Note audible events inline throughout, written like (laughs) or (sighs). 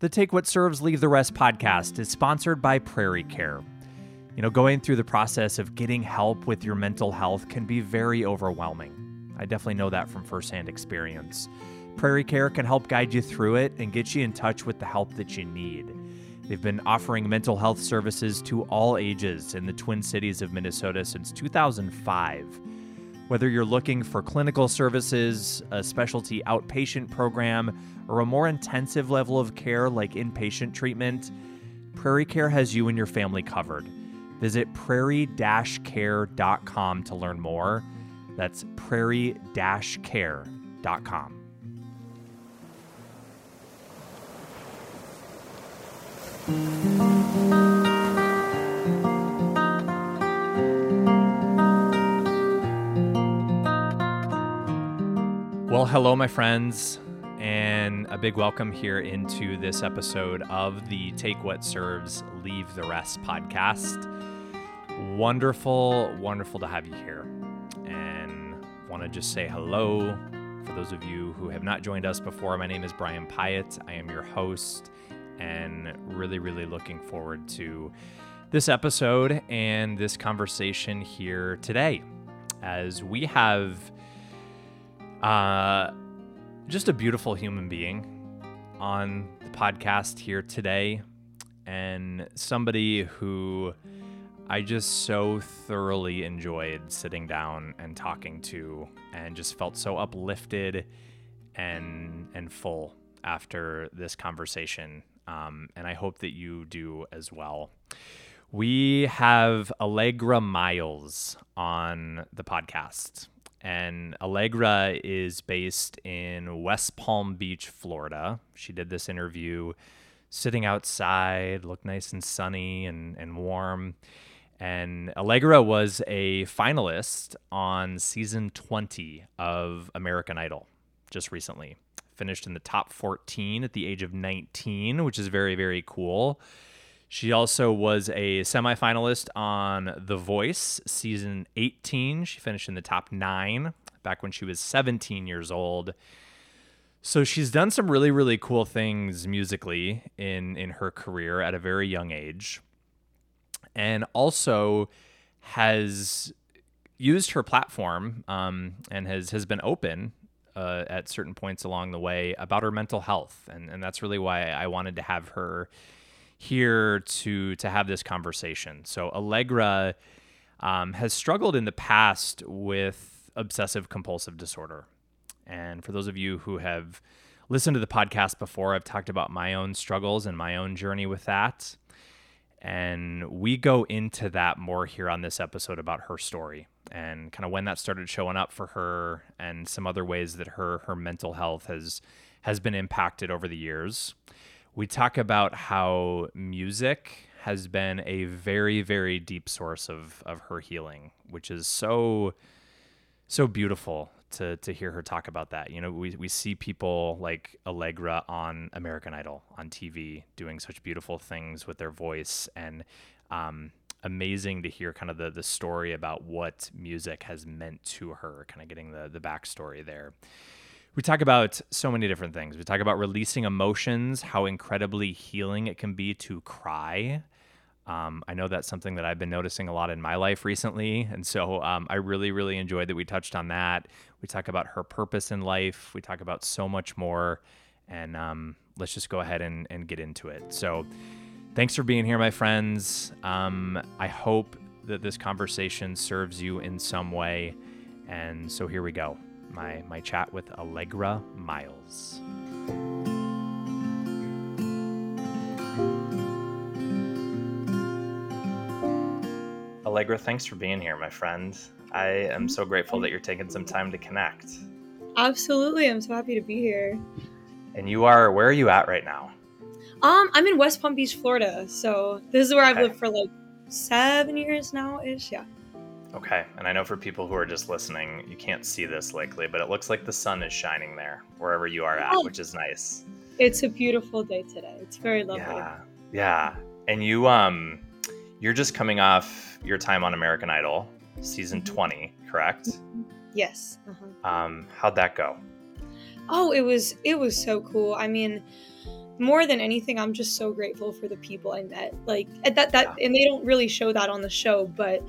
The Take What Serves, Leave the Rest podcast is sponsored by Prairie Care. You know, going through the process of getting help with your mental health can be very overwhelming. I definitely know that from firsthand experience. Prairie Care can help guide you through it and get you in touch with the help that you need. They've been offering mental health services to all ages in the Twin Cities of Minnesota since 2005. Whether you're looking for clinical services, a specialty outpatient program, or a more intensive level of care like inpatient treatment, Prairie Care has you and your family covered. Visit prairie-care.com to learn more. That's prairie-care.com. Well, hello, my friends, and a big welcome here into this episode of the Take What Serves, Leave the Rest podcast. Wonderful, wonderful to have you here. And want to just say hello. For those of you who have not joined us before, my name is Brian Pyatt. I am your host, and really, really looking forward to this episode and this conversation here today as we have uh, just a beautiful human being on the podcast here today, and somebody who I just so thoroughly enjoyed sitting down and talking to, and just felt so uplifted and and full after this conversation. Um, and I hope that you do as well. We have Allegra Miles on the podcast and Allegra is based in West Palm Beach, Florida. She did this interview sitting outside, looked nice and sunny and, and warm. And Allegra was a finalist on season 20 of American Idol just recently. Finished in the top 14 at the age of 19, which is very, very cool. She also was a semifinalist on The Voice season 18. She finished in the top nine back when she was 17 years old. So she's done some really, really cool things musically in in her career at a very young age, and also has used her platform um, and has has been open uh, at certain points along the way about her mental health, and and that's really why I wanted to have her here to to have this conversation. So Allegra um, has struggled in the past with obsessive compulsive disorder, and for those of you who have listened to the podcast before, I've talked about my own struggles and my own journey with that. And we go into that more here on this episode about her story and kind of when that started showing up for her and some other ways that her her mental health has has been impacted over the years we talk about how music has been a very very deep source of of her healing which is so so beautiful to to hear her talk about that. You know we we see people like Allegra on American Idol on TV doing such beautiful things with their voice and um amazing to hear kind of the the story about what music has meant to her kind of getting the the backstory there we talk about so many different things. We talk about releasing emotions, how incredibly healing it can be to cry. Um, I know that's something that I've been noticing a lot in my life recently. And so um, I really, really enjoyed that we touched on that. We talk about her purpose in life. We talk about so much more. And um, let's just go ahead and, and, get into it. So thanks for being here, my friends. Um, I hope that this conversation serves you in some way. And so here we go my, my chat with Allegra Miles. Allegra, thanks for being here, my friend. I am so grateful that you're taking some time to connect. Absolutely. I'm so happy to be here. And you are, where are you at right now? Um, I'm in West Palm Beach, Florida. So this is where okay. I've lived for like seven years now ish. Yeah. Okay, and I know for people who are just listening, you can't see this likely, but it looks like the sun is shining there wherever you are at, oh, which is nice. It's a beautiful day today. It's very lovely. Yeah, yeah. And you, um, you're just coming off your time on American Idol, season mm-hmm. 20, correct? Mm-hmm. Yes. Uh-huh. Um, how'd that go? Oh, it was it was so cool. I mean, more than anything, I'm just so grateful for the people I met. Like that that yeah. and they don't really show that on the show, but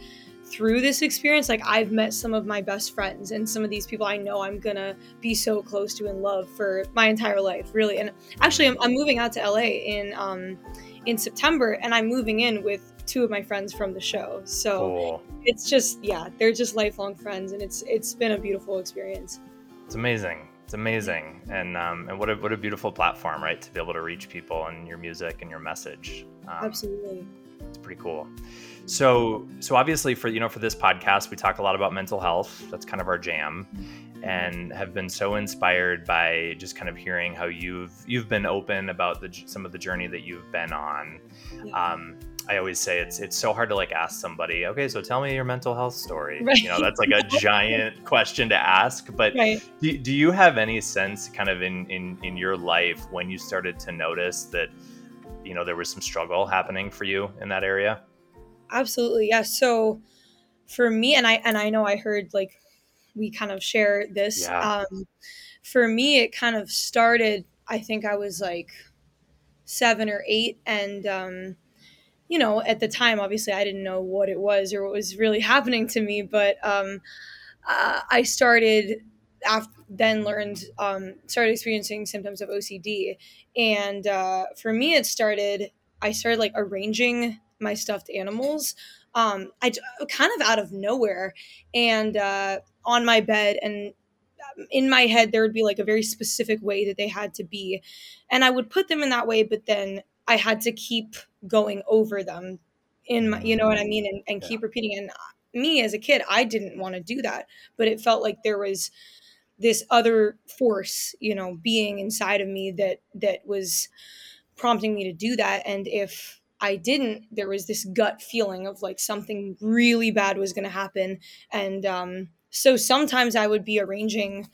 through this experience, like I've met some of my best friends and some of these people I know I'm gonna be so close to and love for my entire life, really. And actually, I'm, I'm moving out to LA in um, in September, and I'm moving in with two of my friends from the show. So cool. it's just yeah, they're just lifelong friends, and it's it's been a beautiful experience. It's amazing. It's amazing, and um, and what a what a beautiful platform, right? To be able to reach people and your music and your message. Um, Absolutely. It's pretty cool. So so obviously for you know for this podcast we talk a lot about mental health. That's kind of our jam and have been so inspired by just kind of hearing how you've you've been open about the some of the journey that you've been on. Um, I always say it's it's so hard to like ask somebody, okay, so tell me your mental health story. Right. You know, that's like a (laughs) giant question to ask. But right. do, do you have any sense kind of in, in in your life when you started to notice that, you know, there was some struggle happening for you in that area? Absolutely. Yeah. So for me, and I and I know I heard like we kind of share this. Yeah. Um, for me, it kind of started. I think I was like seven or eight, and um, you know, at the time, obviously, I didn't know what it was or what was really (laughs) happening to me. But um, uh, I started after then learned um, started experiencing symptoms of OCD, and uh, for me, it started. I started like arranging my stuffed animals um, I kind of out of nowhere and uh, on my bed and um, in my head there would be like a very specific way that they had to be and I would put them in that way but then I had to keep going over them in my you know what I mean and, and keep repeating and me as a kid I didn't want to do that but it felt like there was this other force you know being inside of me that that was prompting me to do that and if I didn't, there was this gut feeling of like something really bad was going to happen. And um, so sometimes I would be arranging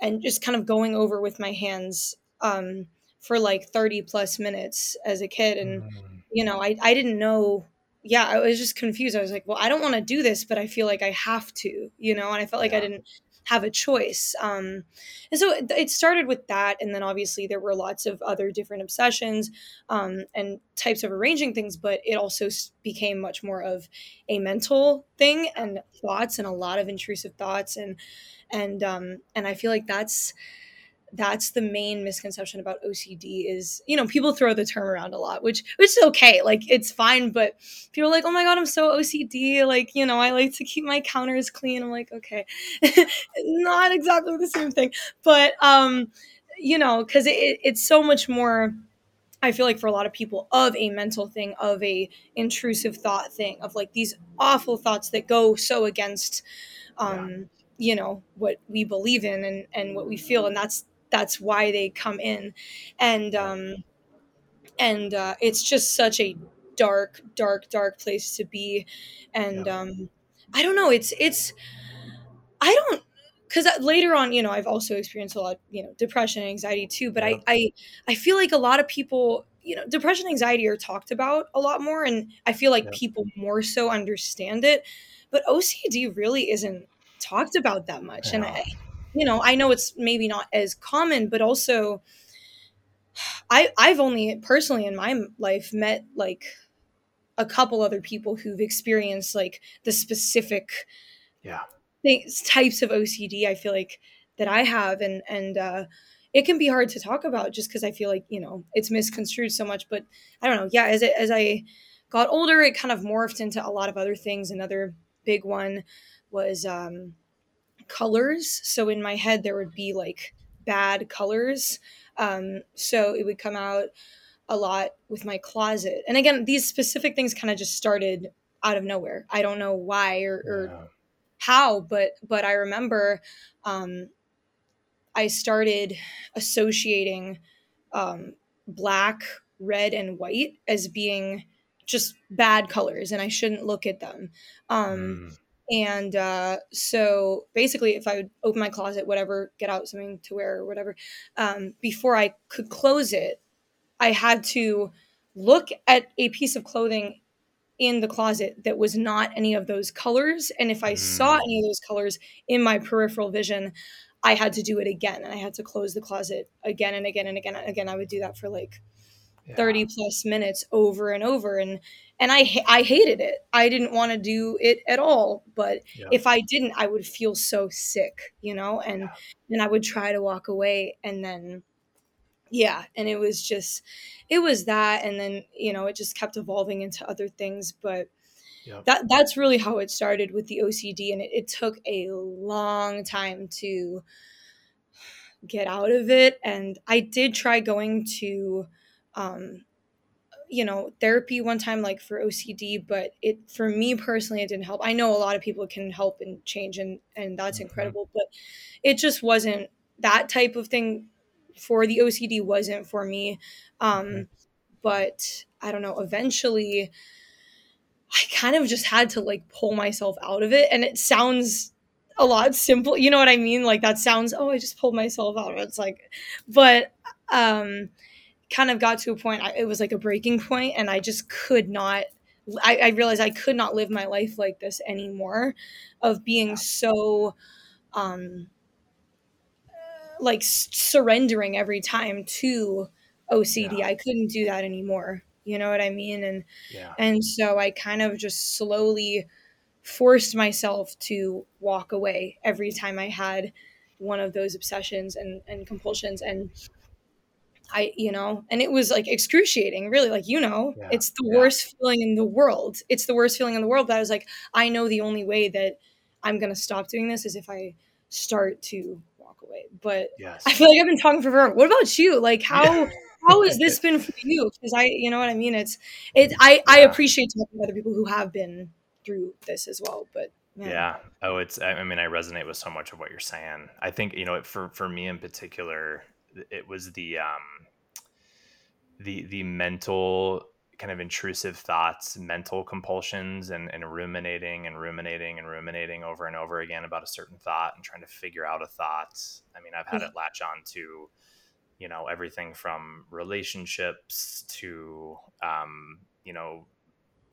and just kind of going over with my hands um, for like 30 plus minutes as a kid. And, mm. you know, I, I didn't know. Yeah, I was just confused. I was like, well, I don't want to do this, but I feel like I have to, you know, and I felt like yeah. I didn't have a choice. Um, and so it, started with that. And then obviously there were lots of other different obsessions um, and types of arranging things, but it also became much more of a mental thing and thoughts and a lot of intrusive thoughts. And, and, um, and I feel like that's, that's the main misconception about OCD is, you know, people throw the term around a lot, which which is okay. Like it's fine, but people are like, "Oh my god, I'm so OCD." Like, you know, I like to keep my counters clean. I'm like, "Okay." (laughs) Not exactly the same thing. But um, you know, cuz it, it's so much more I feel like for a lot of people of a mental thing, of a intrusive thought thing, of like these awful thoughts that go so against um yeah you know what we believe in and and what we feel and that's that's why they come in and um and uh, it's just such a dark dark dark place to be and yeah. um i don't know it's it's i don't because later on you know i've also experienced a lot you know depression and anxiety too but yeah. i i i feel like a lot of people you know depression anxiety are talked about a lot more and i feel like yeah. people more so understand it but ocd really isn't talked about that much and i you know, I know it's maybe not as common, but also I I've only personally in my life met like a couple other people who've experienced like the specific yeah things types of OCD I feel like that I have and and uh it can be hard to talk about just because I feel like, you know, it's misconstrued so much. But I don't know. Yeah, as it as I got older, it kind of morphed into a lot of other things. Another big one was um colors. So in my head, there would be like bad colors. Um, so it would come out a lot with my closet. And again, these specific things kind of just started out of nowhere. I don't know why or, or yeah. how, but but I remember um, I started associating um, black, red, and white as being just bad colors, and I shouldn't look at them. Um, mm. And uh, so basically, if I would open my closet, whatever, get out something to wear or whatever, um, before I could close it, I had to look at a piece of clothing in the closet that was not any of those colors. And if I mm. saw any of those colors in my peripheral vision, I had to do it again. And I had to close the closet again and again and again and again. I would do that for like yeah. 30 plus minutes over and over and and I I hated it. I didn't want to do it at all, but yeah. if I didn't, I would feel so sick, you know, and yeah. and I would try to walk away and then yeah, and it was just it was that and then, you know, it just kept evolving into other things, but Yep. that that's really how it started with the OCD and it, it, took a long time to get out of it and I did try going to um you know therapy one time like for ocd but it for me personally it didn't help i know a lot of people can help and change and and that's mm-hmm. incredible but it just wasn't that type of thing for the ocd wasn't for me um mm-hmm. but i don't know eventually i kind of just had to like pull myself out of it and it sounds a lot simple you know what i mean like that sounds oh i just pulled myself out of it's like but um kind of got to a point I, it was like a breaking point and i just could not I, I, realized i could not live my life like this anymore of being so um like surrendering every time to ocd yeah. i couldn't do that anymore. You know what i mean? And yeah. and so i kind of just slowly forced myself to walk away every time i had one of those obsessions and, and compulsions. And I, you know, and it was like excruciating, really. Like, you know, yeah, it's the yeah. worst feeling in the world. It's the worst feeling in the world. But I was like, I know the only way that I'm going to stop doing this is if I start to walk away. But (laughs) yes. I feel like I've been talking for forever. What about you? Like, (laughs) how. Yeah. how has this been for you? Because I, you know what I mean. It's, it. I, I appreciate talking to other people who have been through this as well. But yeah. yeah. Oh, it's. I mean, I resonate with so much of what you're saying. I think you know, for for me in particular, it was the um, the the mental kind of intrusive thoughts, mental compulsions, and, and ruminating and ruminating and ruminating over and over again about a certain thought and trying to figure out a thought. I mean, I've had it latch on to, you know, everything from relationships to, um, you know,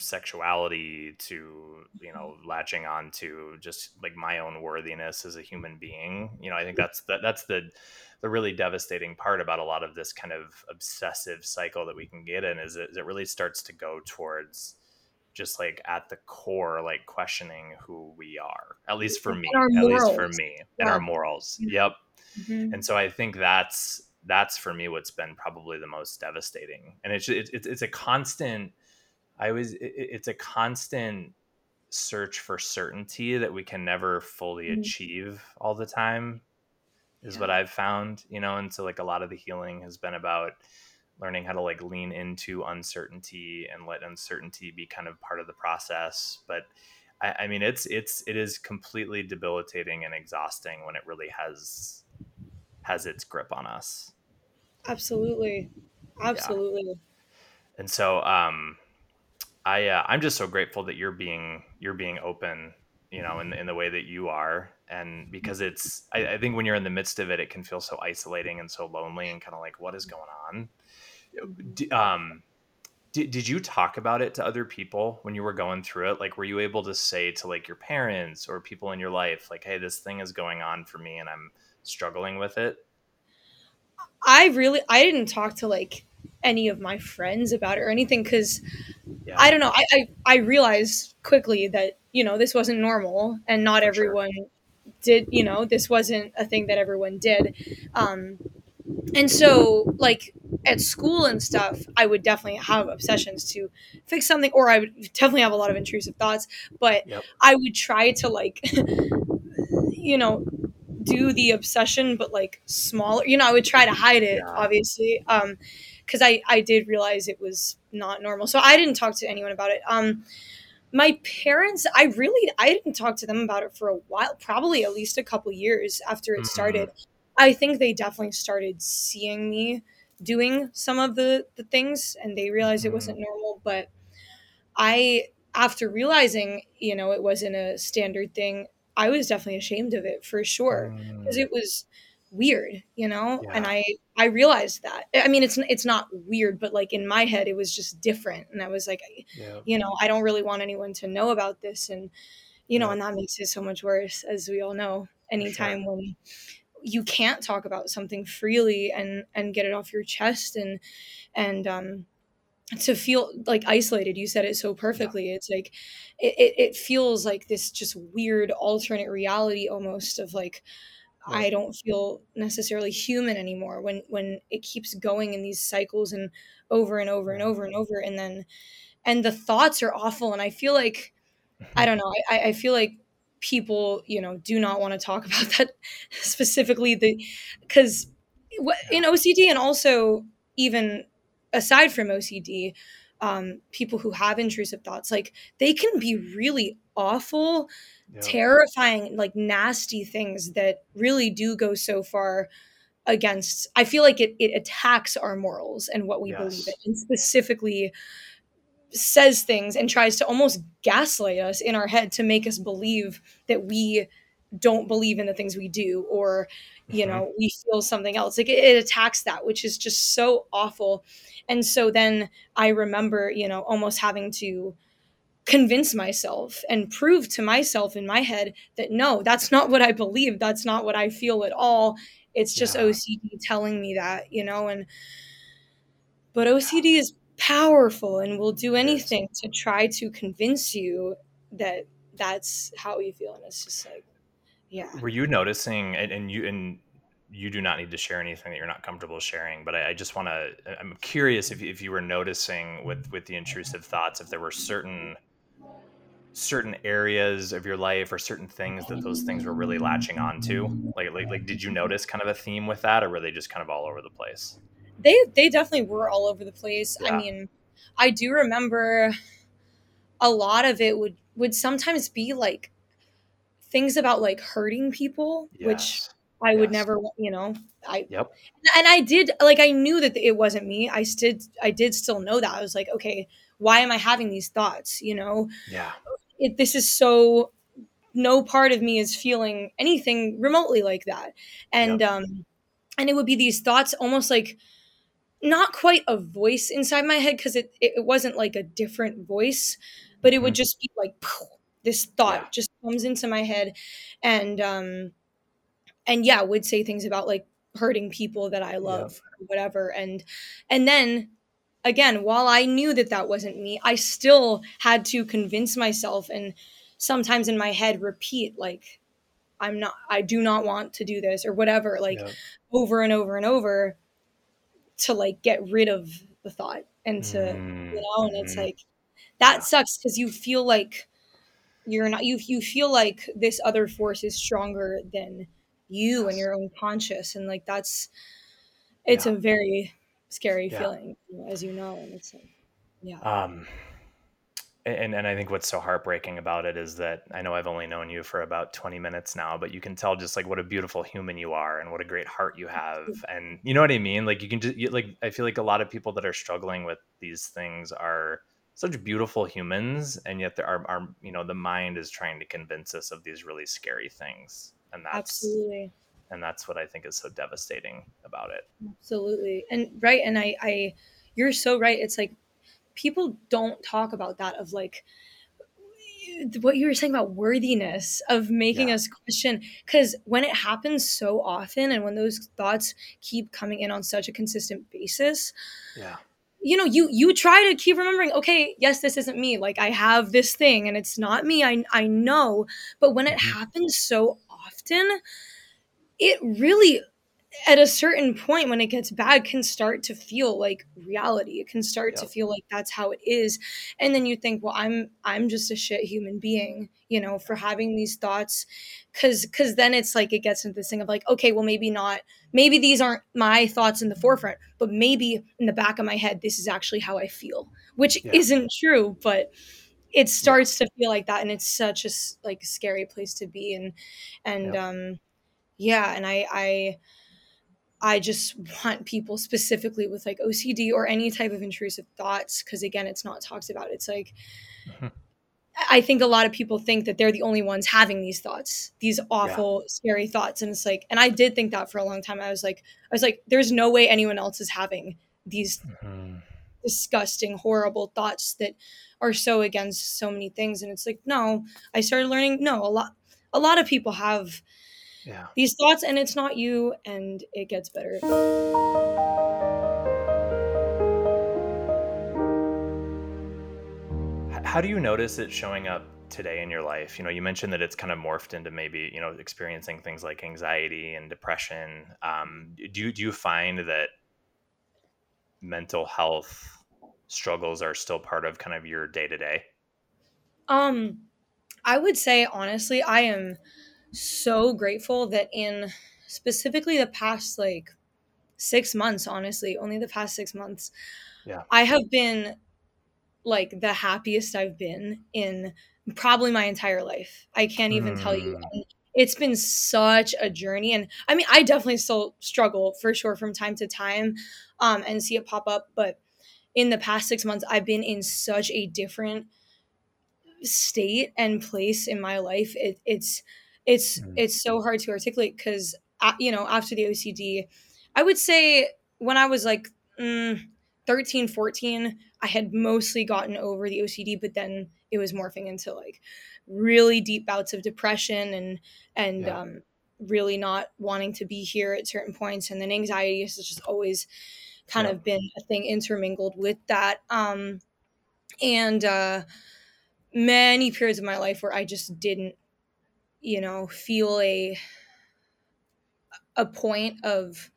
sexuality to you know latching on to just like my own worthiness as a human being. You know i think that's that that's the the really devastating part about a lot of this kind of obsessive cycle that we can get in is it, it really starts to go towards just like at the core like questioning who we are at least for me at least for me yeah. and our morals. Yep. Mm-hmm. and so i think that's that's for me what's been probably the most devastating. And it's it's, it's a constant I was it, it's a constant search for certainty that we can never fully mm-hmm. achieve all the time is yeah. what I've found, you know, and so like a lot of the healing has been about learning how to like lean into uncertainty and let uncertainty be kind of part of the process. But I, I mean, it's it's it is completely debilitating and exhausting when it really has has its grip on us. Absolutely, absolutely. Yeah. And so, um, I uh, I'm just so grateful that you're being you're being open, you know, in in the way that you are, and because it's I, I think when you're in the midst of it, it can feel so isolating and so lonely and kind of like what is going on. um, did, did you talk about it to other people when you were going through it? Like, were you able to say to like your parents or people in your life, like, "Hey, this thing is going on for me, and I'm struggling with it"? I really I didn't talk to like any of my friends about it or anything because yeah. I don't know. I, I, I realized quickly that you know this wasn't normal and not For everyone sure. did. You know, this wasn't a thing that everyone did. Um, and so like at school and stuff, I would definitely have obsessions to fix something, or I would definitely have a lot of intrusive thoughts. But yep. I would try to like, (laughs) you know, do the obsession, but like smaller. You know, I would try to hide it, yeah. obviously. Um, because I I did realize it was not normal. So I didn't talk to anyone about it. Um, my parents, I really I didn't talk to them about it for a while, probably at least a couple years after it mm-hmm. started. I think they definitely started seeing me doing some of the the things and they realized mm-hmm. it wasn't normal, but I after realizing, you know, it wasn't a standard thing, I was definitely ashamed of it for sure because mm. it was weird, you know? Yeah. And I I realized that. I mean, it's it's not weird, but like in my head, it was just different, and I was like, yeah. you know, I don't really want anyone to know about this, and you know, yeah. and that makes it so much worse, as we all know. Anytime sure. when you can't talk about something freely and and get it off your chest and and um to feel like isolated you said it so perfectly yeah. it's like it, it, it feels like this just weird alternate reality almost of like right. i don't feel necessarily human anymore when when it keeps going in these cycles and over and over and over and over and then and the thoughts are awful and i feel like i don't know i, I feel like people you know do not want to talk (laughs) about that specifically the because in ocd and also even aside from ocd um, people who have intrusive thoughts like they can be really awful yeah. terrifying like nasty things that really do go so far against i feel like it, it attacks our morals and what we yes. believe in and specifically says things and tries to almost gaslight us in our head to make us believe that we don't believe in the things we do or you mm-hmm. know we feel something else. Like it, it, attacks that which is just so awful. And so then i remember you know almost having to convince myself and prove to myself in my head that no that's not what i believe. That's not what i feel at all. It's just yeah. ocd telling me that you know and but ocd is powerful and will do anything to try to convince you that that's how you feel. And it's just like yeah were you noticing and, and you and you do not need to share anything that you're not comfortable sharing but i, I just want to i'm curious if, if you were noticing with with the intrusive thoughts if there were certain certain areas of your life or certain things that those things were really latching onto like like, like did you notice kind of a theme with that or were they just kind of all over the place they they definitely were all over the place. Yeah. I mean, I do remember a lot of it would would sometimes be like things about like hurting people, yes. which I yes. would never, you know, I yep. And I did like I knew that it wasn't me. I did I did still know that. I was like, okay, why am I having these thoughts? You know, yeah. It, this is so. No part of me is feeling anything remotely like that, and yep. um, and it would be these thoughts almost like not quite a voice inside my head because it, it wasn't like a different voice, but it would mm-hmm. just be like this thought yeah. just comes into my head, and um, and yeah, would say things about like hurting people that I love, yeah. whatever, and and then again, while I knew that that wasn't me, I still had to convince myself and sometimes in my head repeat like I'm not I do not want to do this or whatever like yeah. over and over and over to like get rid of the thought and to mm-hmm. you know and it's mm-hmm. like that sucks because you feel like you're not you you feel like this other force is stronger than you yes. and your own conscious and like that's it's yeah. a very scary yeah. feeling as you know and it's like yeah um and and I think what's so heartbreaking about it is that I know I've only known you for about 20 minutes now, but you can tell just like what a beautiful human you are and what a great heart you have, and you know what I mean. Like you can just you, like I feel like a lot of people that are struggling with these things are such beautiful humans, and yet there are, are you know the mind is trying to convince us of these really scary things, and that's absolutely and that's what I think is so devastating about it. Absolutely, and right, and I I you're so right. It's like people don't talk about that of like what you were saying about worthiness of making yeah. us question because when it happens so often and when those thoughts keep coming in on such a consistent basis yeah you know you you try to keep remembering okay yes this isn't me. Like i have this thing and it's not me. I i know. But when it mm-hmm. happens so often it really at a certain point when it gets bad can start to feel like reality it can start to feel like that's how it is and then you think well i'm i'm just a shit human being you know for having these thoughts because because then it's like it gets into this thing of like okay well maybe not maybe these aren't my thoughts in the forefront but maybe in the back of my head this is actually how i feel which yeah. isn't true but it starts yeah. to feel like that and it's such a like scary place to be and and yeah. um yeah and i i I just want people specifically with like OCD or any type of intrusive thoughts, because again, it's not talked about. It's like, mm-hmm. I think a lot of people think that they're the only ones having these thoughts, these awful, yeah. scary thoughts. And it's like, and I did think that for a long time. I was like, I was like, there's no way anyone else is having these mm-hmm. disgusting, horrible thoughts that are so against so many things. And it's like, no, I started learning, no, a lot, a lot of people have yeah. these thoughts and it's not you and it gets better. How do you notice it showing up today in your life? You know, you mentioned that it's kind of morphed into maybe, you know, experiencing things like anxiety and depression. Um, do you, do you find that mental health struggles are still part of kind of your day to day? Um, I would say honestly, I am so grateful that in specifically the past like six months, honestly, only the past six months, yeah, I have been like the happiest I've been in probably my entire life. I can't even mm. tell you. Hmm. And it's been such a journey and I mean I definitely still struggle for sure from time to time um and see it pop up, but in the past 6 months I've been in such a different state and place in my life. It, it's it's mm. it's so hard to articulate uh, you know, after the OCD, I would say when I was like mm, 13, 14, I had mostly gotten over the OCD, but then it was morphing into like really deep bouts of depression and and yeah. um, really not wanting to be here at certain points, and then anxiety has just always kind yeah. of been a thing intermingled with that. Um, and uh, many periods of my life where I just didn't, you know, feel a a point of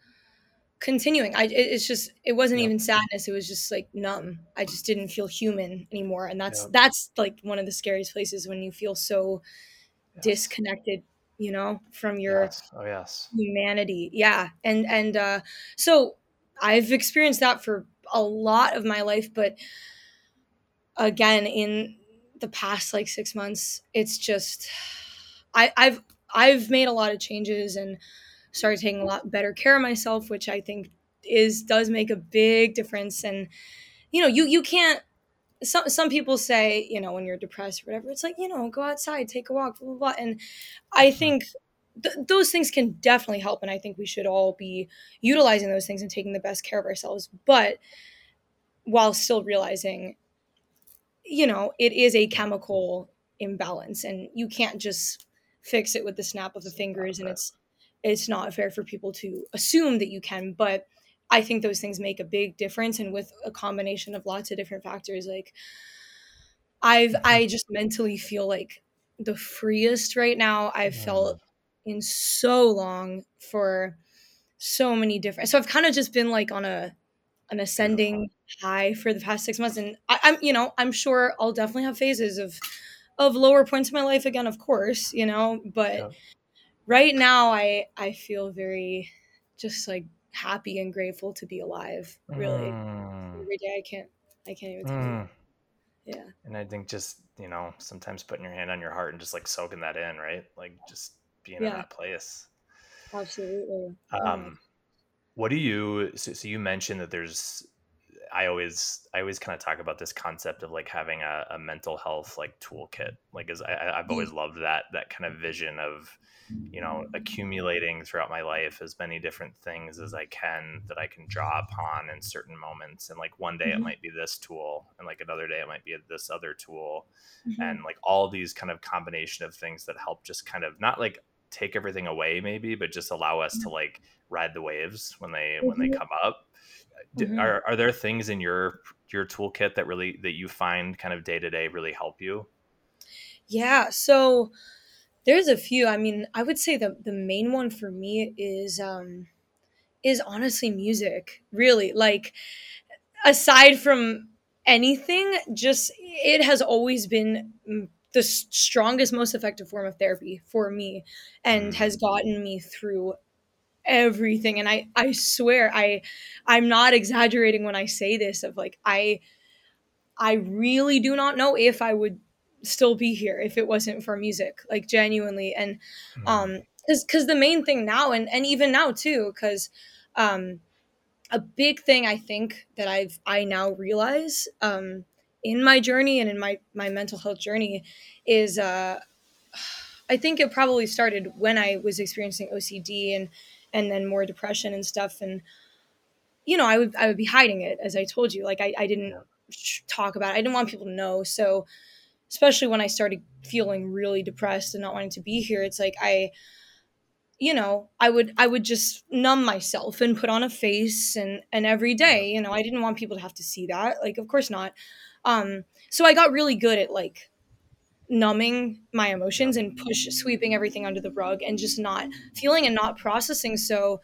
continuing. I it's just it wasn't even sadness it was just like numb. I just didn't feel human anymore and that's that's like one of the scariest places when you feel so yes. disconnected you know from your yes. oh yes. humanity. Yeah and and uh so i've experienced that for a lot of my life but again in the past like six months it's just i i've i've made a lot of changes and started taking a lot better care of myself, which I think is does make a big difference. And you know, you you can't. Some some people say, you know, when you're depressed or whatever, it's like you know, go outside, take a walk, blah blah. blah. And I mm-hmm. think th- those things can definitely help, and I think we should all be utilizing those things and taking the best care of ourselves. But while still realizing, you know, it is a chemical imbalance, and you can't just fix it with the snap of the fingers, and it's it's not fair for people to assume that you can but i think those things make a big difference and with a combination of lots of different factors like i've i just mentally feel like the freest right now. I've felt in so long for so many different so i've kind of just been like on a an ascending high for the past six months and I, i'm you know i'm sure i'll definitely have phases of of lower points in my life again of course you know but yeah right now I I feel very just like happy and grateful to be alive. Really, mm. every day I can't I can't even. Mm. Yeah. And I think just you know sometimes putting your hand on your heart and just like soaking that in, right? Like just being yeah. in that place. Absolutely. Um, what do you? So, so you mentioned that there's I always I always kind of talk about this concept of like having a, a mental health like toolkit. Like, as I, I've always mm. loved that that kind of vision of you know accumulating throughout my life as many different things as I can that I can draw upon in certain moments. And like one day mm-hmm. it might be this tool, and like another day it might be this other tool, mm-hmm. and like all these kind of combination of things that help just kind of not like take everything away maybe but just allow us to mm-hmm. like ride the waves when they when they mm-hmm. come up mm-hmm. are, are there things in your your toolkit that really that you find kind of day to day really help you yeah so there's a few i mean i would say the the main one for me is um is honestly music really like aside from anything just it has always been the strongest most effective form of therapy for me and has mm. gotten me through everything and i i swear i i'm not exaggerating when i say this of like i i really do not know if i would still be here if it wasn't for music like genuinely and mm. um because because the main thing now and and even now too because um a big thing i think that i've i now realize um in my journey and in my my mental health journey is uh (sighs) i think it probably started when i was experiencing ocd and and then more depression and stuff and you know i would i would be hiding it as i told you like i, I didn't talk about it. I didn't want people to know so especially when i started feeling really depressed and not wanting to be here it's like i you know i would i would just numb myself and put on a face and and every day you know i didn't want people to have to see that like of course not. Um so i got really good at like numbing my emotions and push sweeping everything under the rug and just not feeling and not processing. So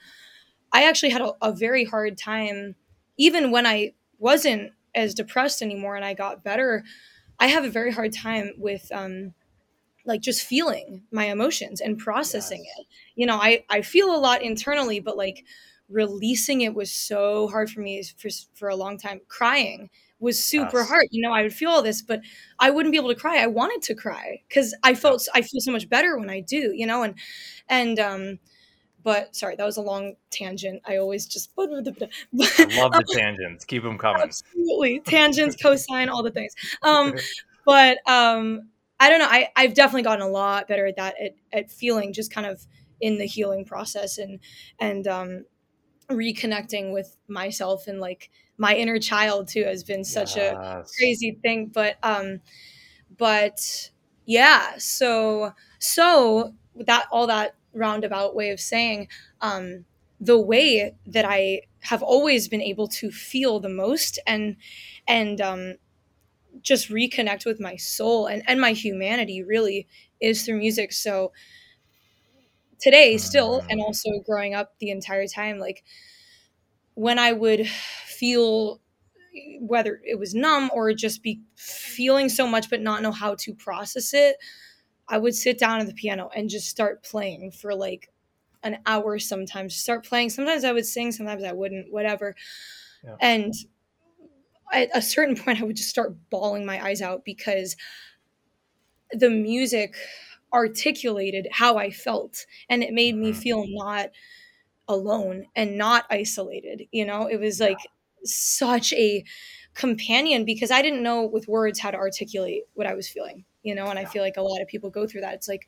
i actually had a, a very hard time even when i wasn't as depressed anymore and i got better i have a very hard time with um like just feeling my emotions and processing yes. it. You know i i feel a lot internally but like releasing it was so hard for me for, for a long time. Crying was super yes. hard. You know, I would feel all this, but I wouldn't be able to cry. I wanted to cry because I felt I feel so much better when I do. You know, and and um, but sorry, that was a long tangent. I always just (laughs) I love the tangents. Keep them coming. Absolutely, tangents, (laughs) cosine, all the things. Um, but um, I don't know. I I've definitely gotten a lot better at that at, at feeling just kind of in the healing process and and um reconnecting with myself and like my inner child too has been such yes. a crazy thing but um but yeah so so that all that roundabout way of saying um the way that i have always been able to feel the most and and um just reconnect with my soul and and my humanity really is through music so today still and mm. also growing up the entire time like when i would feel whether it was numb or just be feeling so much but not know how to process it i would sit down at the piano and just start playing for like an hour sometimes start playing sometimes i would sing sometimes i wouldn't whatever yeah. and at a certain (laughs) point i would just start bawling my eyes out because the music articulated how I felt and it made me mm-hmm. feel not alone and not isolated. You know, it was like such a companion because I didn't know with words how to articulate what I was feeling, you know, and I feel like a lot of people go through that. It's like,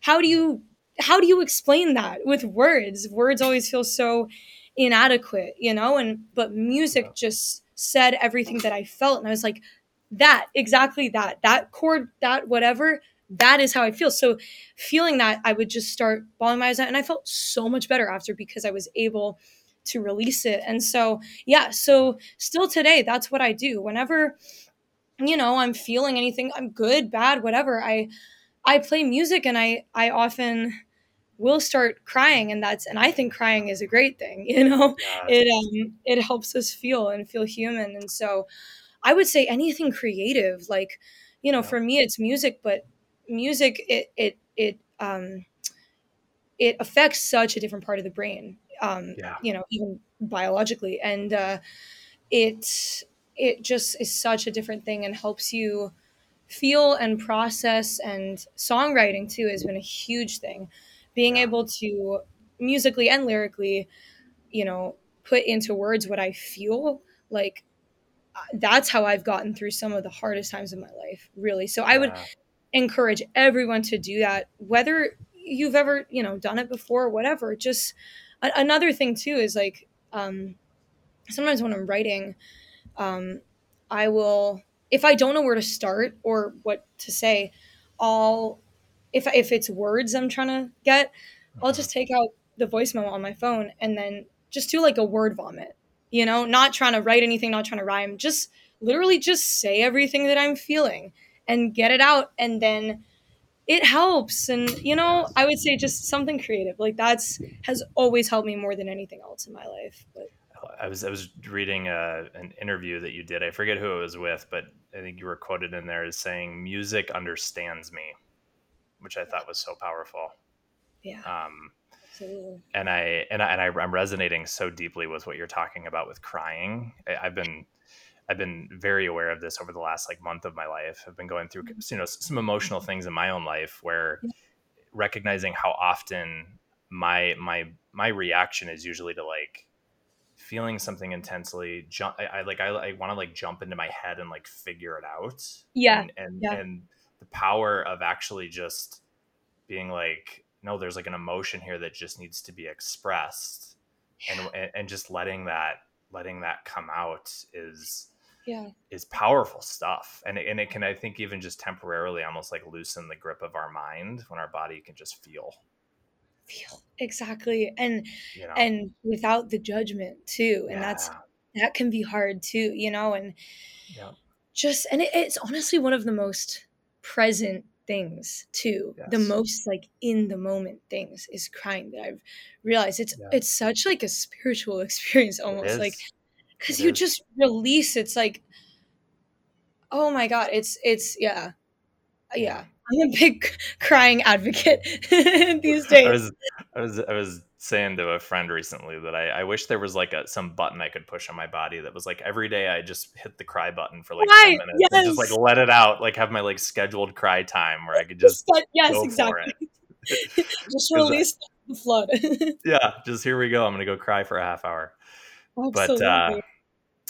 how do you how do you explain that with words? Words always feel so inadequate, you know, and but music just said everything that I felt and I was like that exactly that that chord that whatever that is how I feel. So feeling that, I would just start bawling my eyes out, and I felt so much better after because I was able to release it. And so, yeah, so still today, that's what I do. Whenever you know I'm feeling anything, I'm good, bad, whatever. I I play music, and I I often will start crying and that's and i think crying is a great thing (laughs) you know it um it helps us feel and feel human and so i would say anything creative like you know for me it's music but music it it it um it affects such a different part of the brain um yeah. you know even biologically and uh it it just is such a different thing and helps you feel and process and songwriting too has been a huge thing being yeah. able to musically and lyrically you know put into words what i feel like uh, that's how i've gotten through some of the hardest times of my life really so yeah. i would encourage everyone to do that whether you've ever you know done it before or whatever. Just a- another thing too is like um sometimes when i'm writing um i will if i don't know where to start or what to say i'll if if it's words i'm trying to get i'll just take out the voice memo on my phone and then just do like a word vomit you know? Not trying to write anything not trying to rhyme just literally just say everything that i'm feeling and get it out and then it helps. And you know i would say just something creative. Like that's has always helped me more than anything else in my life but i was i was reading a, uh, an interview that you did. I forget who it was with but i think you were quoted in there as saying music understands me which i thought was so powerful. Yeah. Um Absolutely. and i and, I, and I, i'm resonating so deeply with what you're talking about with crying. I, i've been I've been very aware of this over the last like month of my life. I've been going through mm-hmm. you know some emotional things in my own life where recognizing how often my my my reaction is usually to like feeling something intensely jump I, I like I, I want to like jump into my head and like figure it out yeah and and, yeah. and the power of actually just being like no there's like an emotion here that just needs to be expressed and and just letting that letting that come out is yeah is powerful stuff and it, and it can i think even just temporarily almost like loosen the grip of our mind when our body can just feel feel exactly and you know? and without the judgment too and yeah. that's that can be hard too you know and yeah. just and it, it's honestly one of the most present things too yes. the most like in the moment things is crying that i've realized it's yeah. it's such like a spiritual (laughs) experience almost like because you is. just release it's like oh my god it's it's yeah yeah i'm a big (laughs) crying advocate (laughs) (laughs) these days I was, I was i was saying to a friend recently that I, I wish there was like a some button I could push on my body that was like every day I just hit the cry button for like right. 10 minutes yes. and just like let it out, like have my like scheduled cry time where I could just yes, exactly. just release the flood. yeah, just here we go. I'm gonna go cry for a half hour. Absolutely. But uh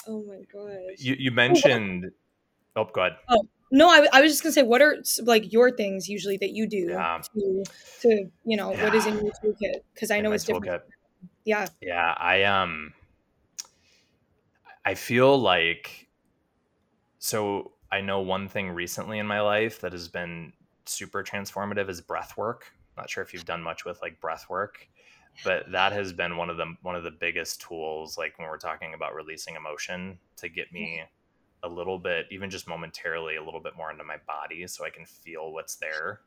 oh my god. You you mentioned oh go ahead. Oh no, I, I was just gonna say, what are like your things usually that you do yeah. to, to, you know, yeah. what is in your toolkit? Because I in know it's different. Toolkit. Yeah. Yeah, I um, I feel like, so I know one thing recently in my life that has been super transformative is breath work. Not sure if you've done much with like breath work, but that has been one of the one of the biggest tools. Like when we're talking about releasing emotion, to get me a little bit, even just momentarily, a little bit more into my body so I can feel what's there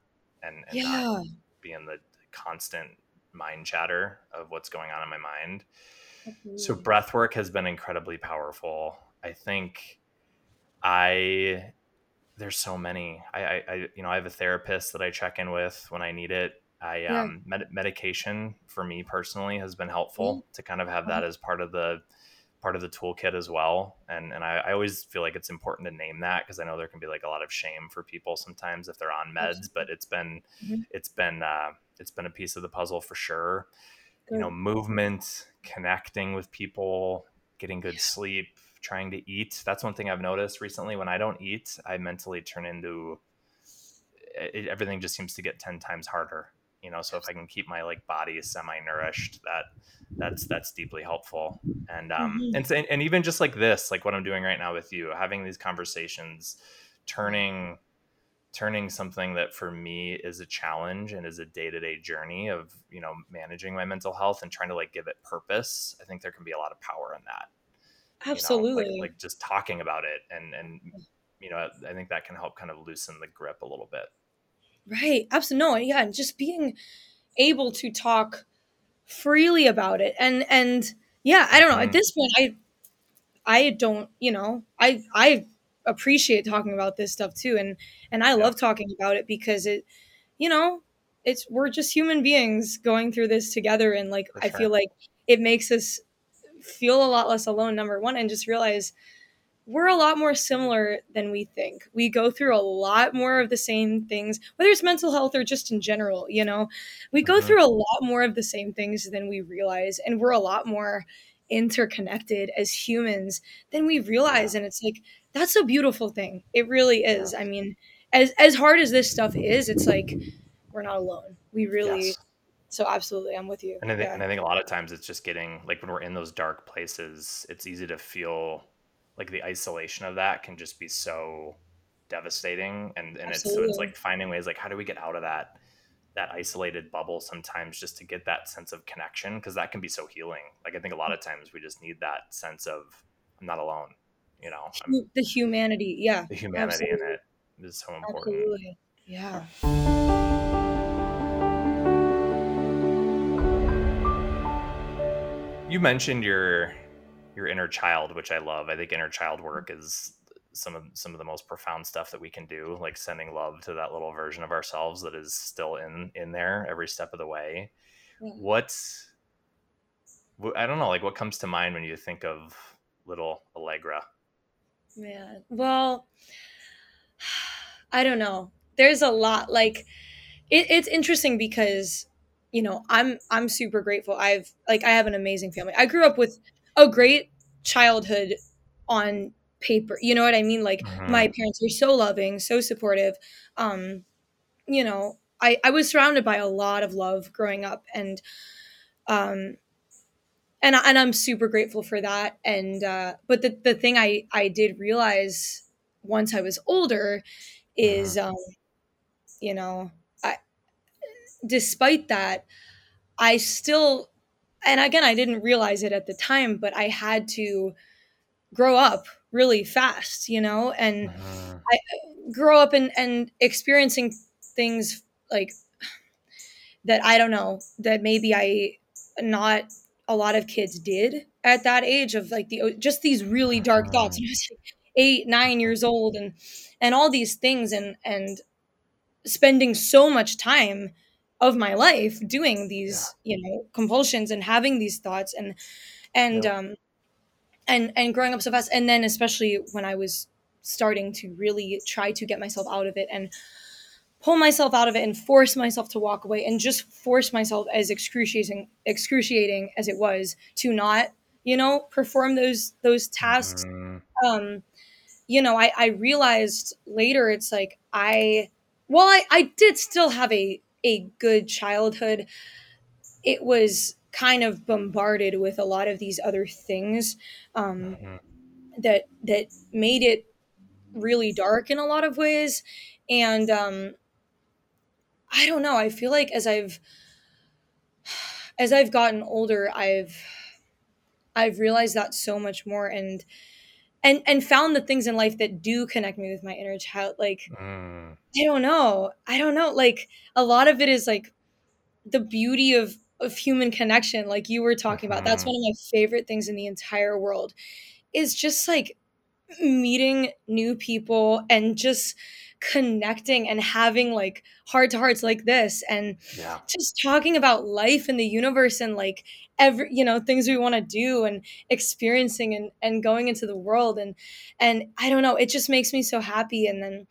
and, and yeah. not be in the constant mind chatter of what's going on in my mind. Mm-hmm. So breath work has been incredibly powerful. I think I there's so many. I, I, I you know I have a therapist that I check in with when I need it. I yeah. um med- medication for me personally has been helpful mm-hmm. to kind of have that uh-huh. as part of the part of the toolkit as well. And and I, I always feel like it's important to name that because I know there can be like a lot of shame for people sometimes if they're on meds, but it's been mm-hmm. it's been uh, it's been a piece of the puzzle for sure. Good. You know, movement, connecting with people, getting good sleep, trying to eat. That's one thing I've noticed recently. When I don't eat, I mentally turn into it, everything just seems to get 10 times harder you know so if i can keep my like body semi nourished that that's that's deeply helpful and um mm-hmm. and, and even just like this like what i'm doing right now with you having these conversations turning turning something that for me is a challenge and is a day-to-day journey of you know managing my mental health and trying to like give it purpose i think there can be a lot of power in that absolutely you know? like, like just talking about it and and you know i think that can help kind of loosen the grip a little bit Right. Absolutely. No, yeah. And just being able to talk freely about it. And and yeah, I don't know. At mm-hmm. this point, I I don't, you know, I I appreciate talking about this stuff too. And and I love talking about it because it, you know, it's we're just human beings going through this together. And like I feel like it makes us feel a lot less alone, number one, and just realize we're a lot more similar than we think. We go through a lot more of the same things, whether it's mental health or just in general, you know. We go mm-hmm. through a lot more of the same things than we realize, and we're a lot more interconnected as humans than we realize. And it's like, that's a beautiful thing. It really is. I mean, as as hard as this stuff is, it's like we're not alone. We really yes. so absolutely i'm with you and I, think, yeah. and I think a lot of times it's just getting like when we're in those dark places it's easy to feel like the isolation of that can just be so devastating and and it's so it's like finding ways like how do we get out of that that isolated bubble sometimes just to get that sense of connection? Because that can be so healing. Like i think a lot of times we just need that sense of i'm not alone you know? I'm, the humanity yeah the humanity absolutely. in it is so important. Absolutely. yeah. You mentioned your your inner child, which I love. I think inner child mm. work is some of some of the most profound stuff that we can do, like sending love to that little version of ourselves that is still in in there every step of the way. Mm. Yeah. What's I don't know, like what comes to mind when you think of little Allegra? Man, well, I don't know. There's a lot. Like, it, it's interesting because you know i'm i'm super grateful i've like i have an amazing family i grew up with a great childhood on paper. You know what I mean? Like mm-hmm. my parents were so loving, so supportive. Um, you know, I, I was surrounded by a lot of love growing up and um and and I'm super grateful for that. And uh but the, the thing I, I did realize once I was older is mm-hmm. um you know, I despite that, I still, and again, I didn't realize it at the time, but I had to grow up really fast, you know, and uh-huh. I grow up and, and experiencing things like that. I don't know that maybe I not a lot of kids did at that age of like the just these really dark thoughts. (laughs) Uh-huh. eight, nine years old, and and all these things, and and spending so much time of my life doing these yeah. you know compulsions and having these thoughts and and yep. um and and growing up so fast and then especially when i was starting to really try to get myself out of it and pull myself out of it and force myself to walk away and just force myself as excruciating excruciating as it was to not you know perform those those tasks mm. um you know i i realized later it's like i well I, I did still have a a good childhood, it was kind of bombarded with a lot of these other things um, mm-hmm. that that made it really dark in a lot of ways. And um, I don't know. I feel like as I've as I've gotten older, I've I've realized that so much more and and and found the things in life that do connect me with my inner child like mm. i don't know i don't know like a lot of it is like the beauty of of human connection like you were talking about that's mm-hmm. one of my favorite things in the entire world is just like meeting new people and just connecting and having like heart to hearts like this and yeah. just talking about life and the universe and like every you know things we want to do and experiencing and and going into the world and and I don't know it just makes me so happy and then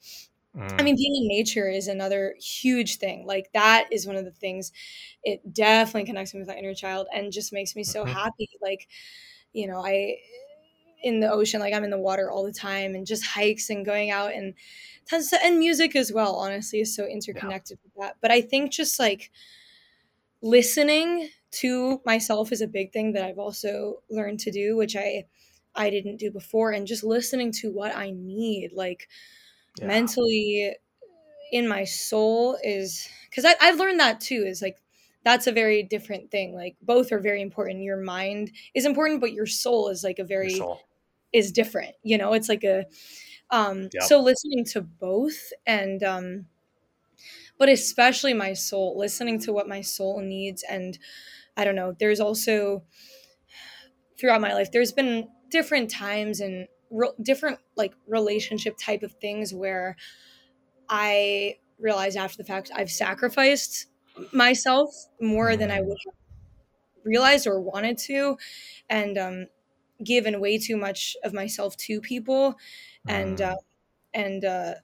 mm. I mean being in nature is another huge thing like that is one of the things it definitely connects me with my inner child and just makes me so mm-hmm. happy like you know I in the ocean like I'm in the water all the time and just hikes and going out and tons of, and music as well honestly is so interconnected yeah. with that but i think just like listening to myself is a big thing that i've also learned to do which i i didn't do before and just listening to what i need like yeah. mentally in my soul is because i've learned that too is like that's a very different thing like both are very important your mind is important but your soul is like a very is different you know it's like a um, yep. So listening to both and, um, but especially my soul, listening to what my soul needs. And I don't know, there's also throughout my life, there's been different times and re- different like relationship type of things where I realized after the fact I've sacrificed myself more than I would have realized or wanted to. And, um, given way too much of myself to people and mm. uh, and uh,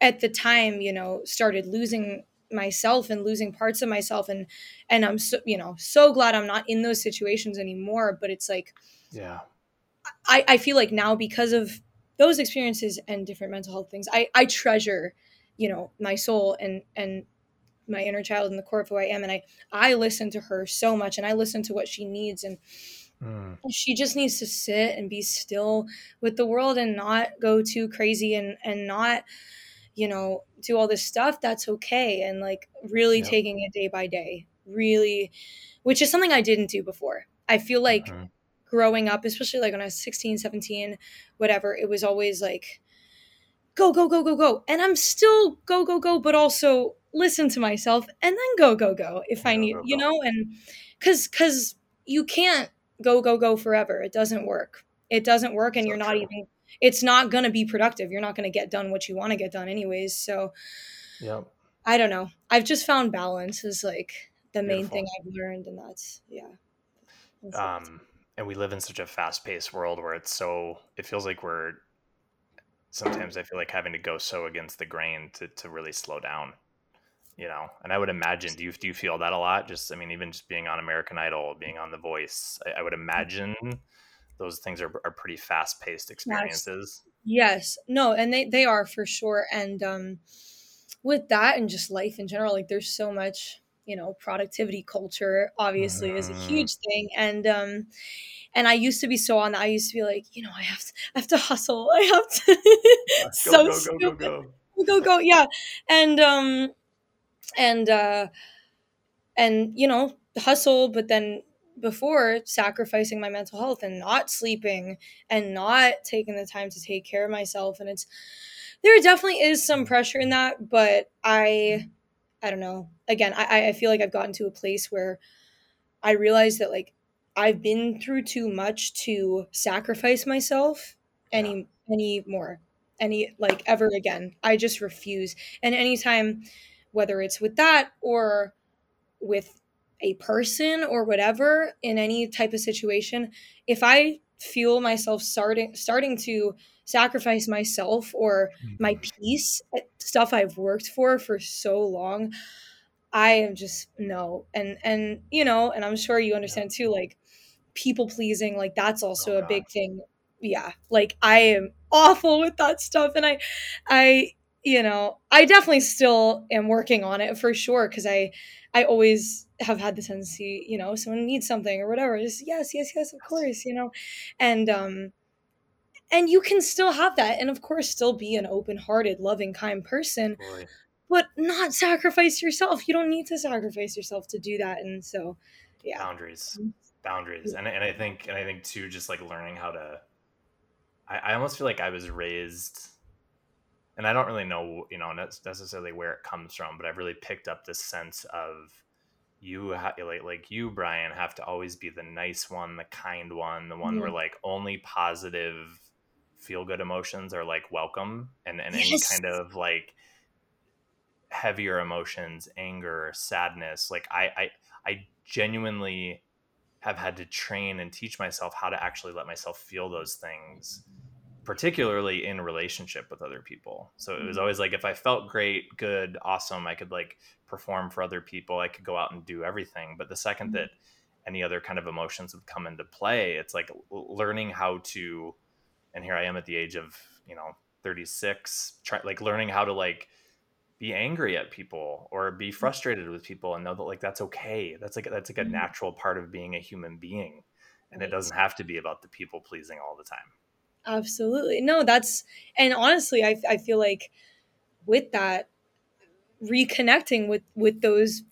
at the time you know started losing myself and losing parts of myself and and i'm so you know so glad i'm not in those situations anymore but it's like yeah i i feel like now because of those experiences and different mental health things i i treasure you know my soul and and my inner child in the core of who i am and i i listen to her so much and i listen to what she needs and Mm. She just needs to sit and be still with the world and not go too crazy and and not you know do all this stuff that's okay and like really yep. taking it day by day really which is something I didn't do before. I feel like mm-hmm. growing up especially like when I was 16, 17, whatever, it was always like go go go go go and I'm still go go go but also listen to myself and then go go go if I need, you know, and cuz cuz you can't go go go forever it doesn't work it doesn't work and so you're not true. even it's not going to be productive. You're not going to get done what you want to get done anyways so yeah i don't know. I've just found balance is like the Beautiful. main thing i've learned and that's yeah. That's um and we live in such a fast-paced world where it's so it feels like we're sometimes i feel like having to go so against the grain to, to really slow down you know? And i would imagine do you do you feel that a lot? Just i mean even just being on american idol being on the voice i, I would imagine those things are, are pretty fast paced experiences yes. yes no and they they are for sure and um with that and just life in general like there's so much you know productivity culture obviously mm. is a mm-hmm. huge thing and um and I used to be so on that. I used to be like, you know, I have to, I have to hustle. I have to. (laughs) (laughs) so go, go, stupid. Go, go, go, go, go. Yeah, and um, and uh and you know hustle but then before sacrificing my mental health and not sleeping and not taking the time to take care of myself and it's there definitely is some pressure in that but i i don't know. Again i i feel like i've gotten to a place where i realize that like i've been through too much to sacrifice myself any yeah. anymore any like ever again. I just refuse. And anytime whether it's with that or with a person or whatever in any type of situation if i feel myself starting starting to sacrifice myself or my mm-hmm. peace eh, stuff i've worked for for so long i am just no. And and you know and i'm sure you understand too like people pleasing like that's also oh, a big thing. Yeah. Like i am awful with that stuff and i i you know i definitely still am working on it for sure because i i always have had the tendency, you know, someone needs something or whatever, just yes, yes, yes, of course, you know, and um, and you can still have that, and of course, still be an open-hearted, loving, kind person, Boy. but not sacrifice yourself. You don't need to sacrifice yourself to do that, and so, yeah, boundaries, mm-hmm. boundaries, and and I think and I think too, just like learning how to. I, I almost feel like I was raised and I don't really know, you know, necessarily where it comes from, but I've really picked up this sense of you ha- like like you Brian have to always be the nice one, the kind one, the one yeah. where mm-hmm. like only positive feel good emotions are like welcome and and yes. any kind of like heavier emotions, anger, sadness, like I I I genuinely have had to train and teach myself how to actually let myself feel those things particularly in relationship with other people. So it was mm-hmm. always like if I felt great, good, awesome, I could like perform for other people, I could go out and do everything. But the second mm-hmm. that any other kind of emotions would come into play, it's like learning how to and here I am at the age of, you know, 36, try like learning how to like be angry at people or be mm-hmm. frustrated with people and know that like that's okay. That's like that's like a natural part of being a human being. And it doesn't have to be about the people pleasing all the time. Absolutely. No, that's and honestly, I I feel like with that reconnecting with with those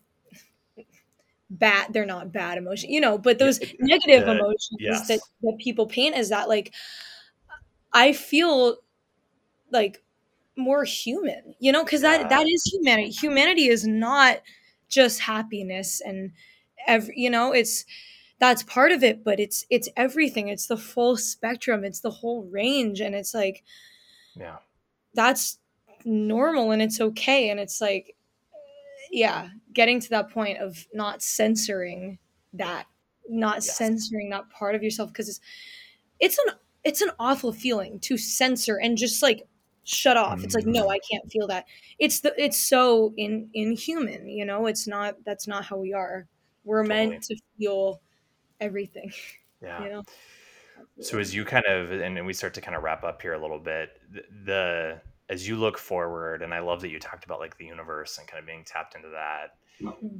bad they're not bad emotions you know but those negative emotions yes. that, that people paint is that like i feel like more human you know because yeah. that that is humanity humanity is not just happiness and every you know it's that's part of it but it's it's everything. It's the full spectrum. It's the whole range. And it's like yeah. that's normal and it's okay. And it's like yeah getting to that point of not censoring that not yes. censoring that part of yourself because it's it's an it's an awful feeling to censor and just like shut off. It's like no mm-hmm. i can't feel that. It's the it's so in inhuman you know? It's not that's not how we are. We're totally. meant to feel everything. (laughs) Yeah. You know? So as you kind of and we start to kind of wrap up here a little bit, the, the as you look forward, and I love that you talked about like the universe and kind of being tapped into that. Mm-hmm.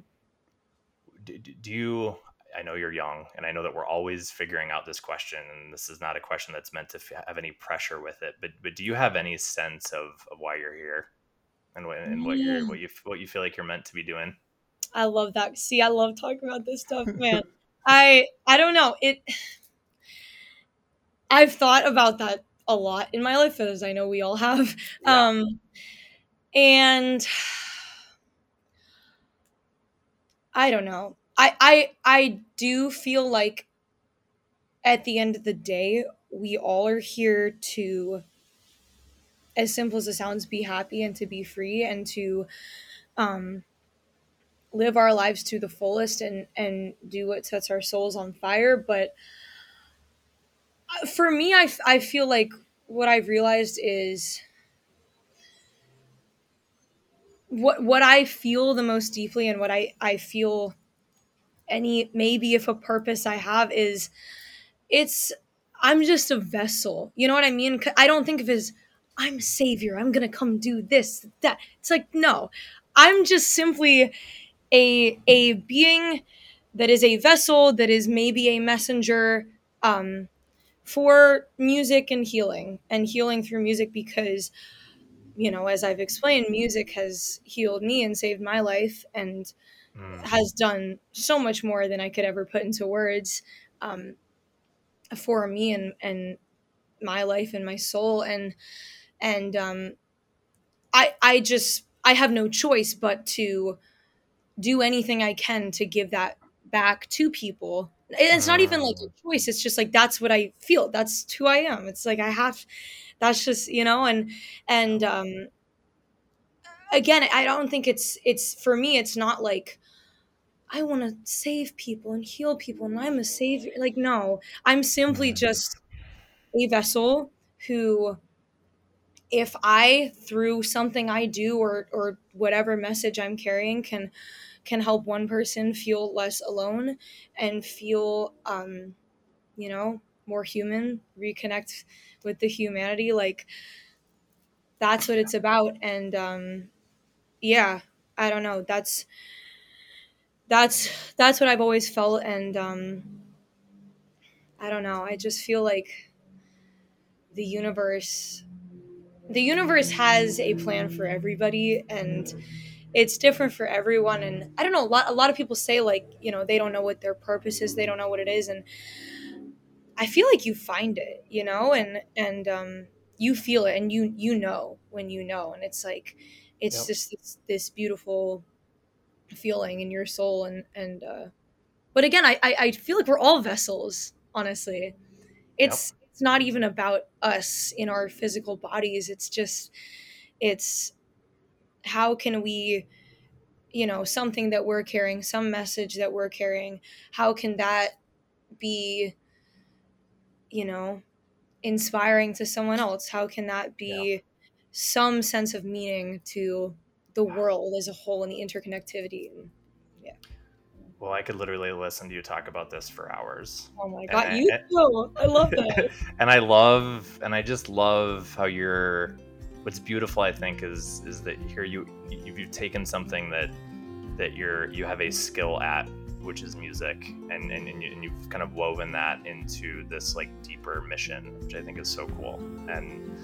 Do, do you? I know you're young, and I know that we're always figuring out this question, and this is not a question that's meant to have any pressure with it. But but do you have any sense of of why you're here, and what and what yeah. you what you what you feel like you're meant to be doing? I love that. See, I love talking about this stuff, man. I I don't know. It (sighs) I've thought about that a lot in my life as I know we all have. Yeah. Um and (sighs) I don't know. I I I do feel like at the end of the day, we all are here to as simple as it sounds be happy and to be free and to um live our lives to the fullest and and do what sets our souls on fire. But uh, for me I, I feel like what i've realized is what what i feel the most deeply and what i i feel any maybe if a purpose i have is it's i'm just a vessel. You know what i mean? I don't think of as i'm savior. I'm gonna come do this that. It's like no. I'm just simply a a being that is a vessel that is maybe a messenger um, for music and healing and healing through music because you know as i've explained music has healed me and saved my life and mm. has done so much more than I could ever put into words um, for me and and my life and my soul and and um, I I just I have no choice but to do anything I can to give that back to people. It's not even like a mm. choice. It's just like that's what I feel. That's who I am. It's like I have that's just, you know, and and um again, I don't think it's it's for me it's not like I want to save people and heal people and I'm a savior. Like no, I'm simply mm. just a vessel who if I through something I do or or whatever message I'm carrying can can help one person feel less alone and feel um you know more human reconnect with the humanity like that's what it's about. And um yeah i don't know. That's that's that's what i've always felt. And um i don't know. I just feel like the universe the universe has a plan for everybody and it's different for everyone and i don't know a lot a lot of people say like you know they don't know what their purpose is they don't know what it is and i feel like you find it you know and and um you feel it and you you know when you know and it's like it's yep. just this, this beautiful feeling in your soul and and uh but again I, I i feel like we're all vessels honestly it's yep. It's not even about us in our physical bodies. It's just it's how can we you know something that we're carrying some message that we're carrying how can that be you know inspiring to someone else? How can that be yeah. some sense of meaning to the world as a whole and the interconnectivity well i could literally listen to you talk about this for hours. Oh my god and you I, too. I love that. (laughs) And i love and i just love how you're what's beautiful i think is is that here you you've taken something that that you're you have a skill at which is music. And and, and, you, and you've kind of woven that into this like deeper mission which i think is so cool. And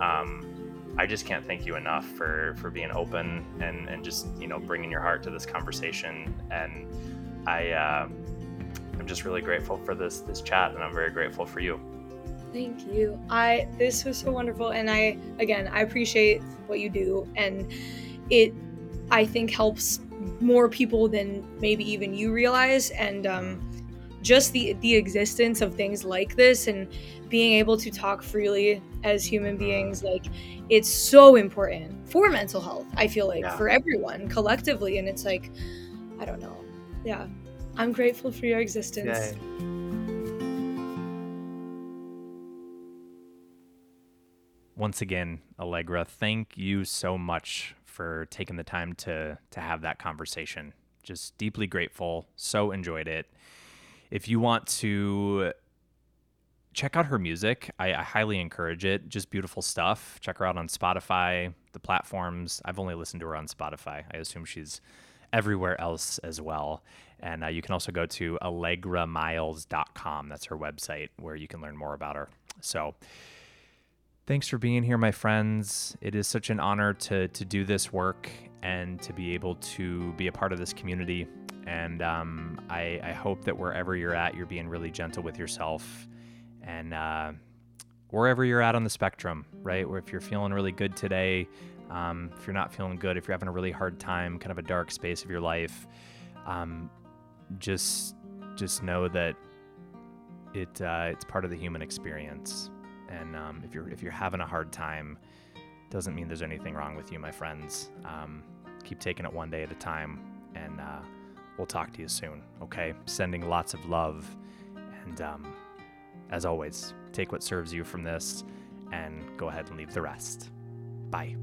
um I just can't thank you enough for for being open and and just you know bringing your heart to this conversation. And I uh, I'm just really grateful for this this chat, and I'm very grateful for you. Thank you. I this was so wonderful and I again, I appreciate what you do and it I think helps more people than maybe even you realize and um just the the existence of things like this and being able to talk freely as human mm-hmm. beings like it's so important for mental health i feel like yeah. for everyone collectively and it's like i don't know yeah i'm grateful for your existence Yay. once again, Allegra, thank you so much for taking the time to to have that conversation. Just deeply grateful. So enjoyed it. If you want to check out her music, I, I highly encourage it. Just beautiful stuff. Check her out on Spotify, the platforms. I've only listened to her on Spotify. I assume she's everywhere else as well. And uh, you can also go to allegramiles.com. That's her website where you can learn more about her. So, Thanks for being here, my friends. It is such an honor to to do this work and to be able to be a part of this community. And um, I, I, hope that wherever you're at, you're being really gentle with yourself, and uh, wherever you're at on the spectrum, right? Or if you're feeling really good today, um, if you're not feeling good, if you're having a really hard time, kind of a dark space of your life, um, just just know that it uh, it's part of the human experience and um, if you're if you're having a hard time, doesn't mean there's anything wrong with you, my friends. Um, keep taking it one day at a time, and uh, we'll talk to you soon. Okay, sending lots of love, and um, as always, take what serves you from this, and go ahead and leave the rest. Bye.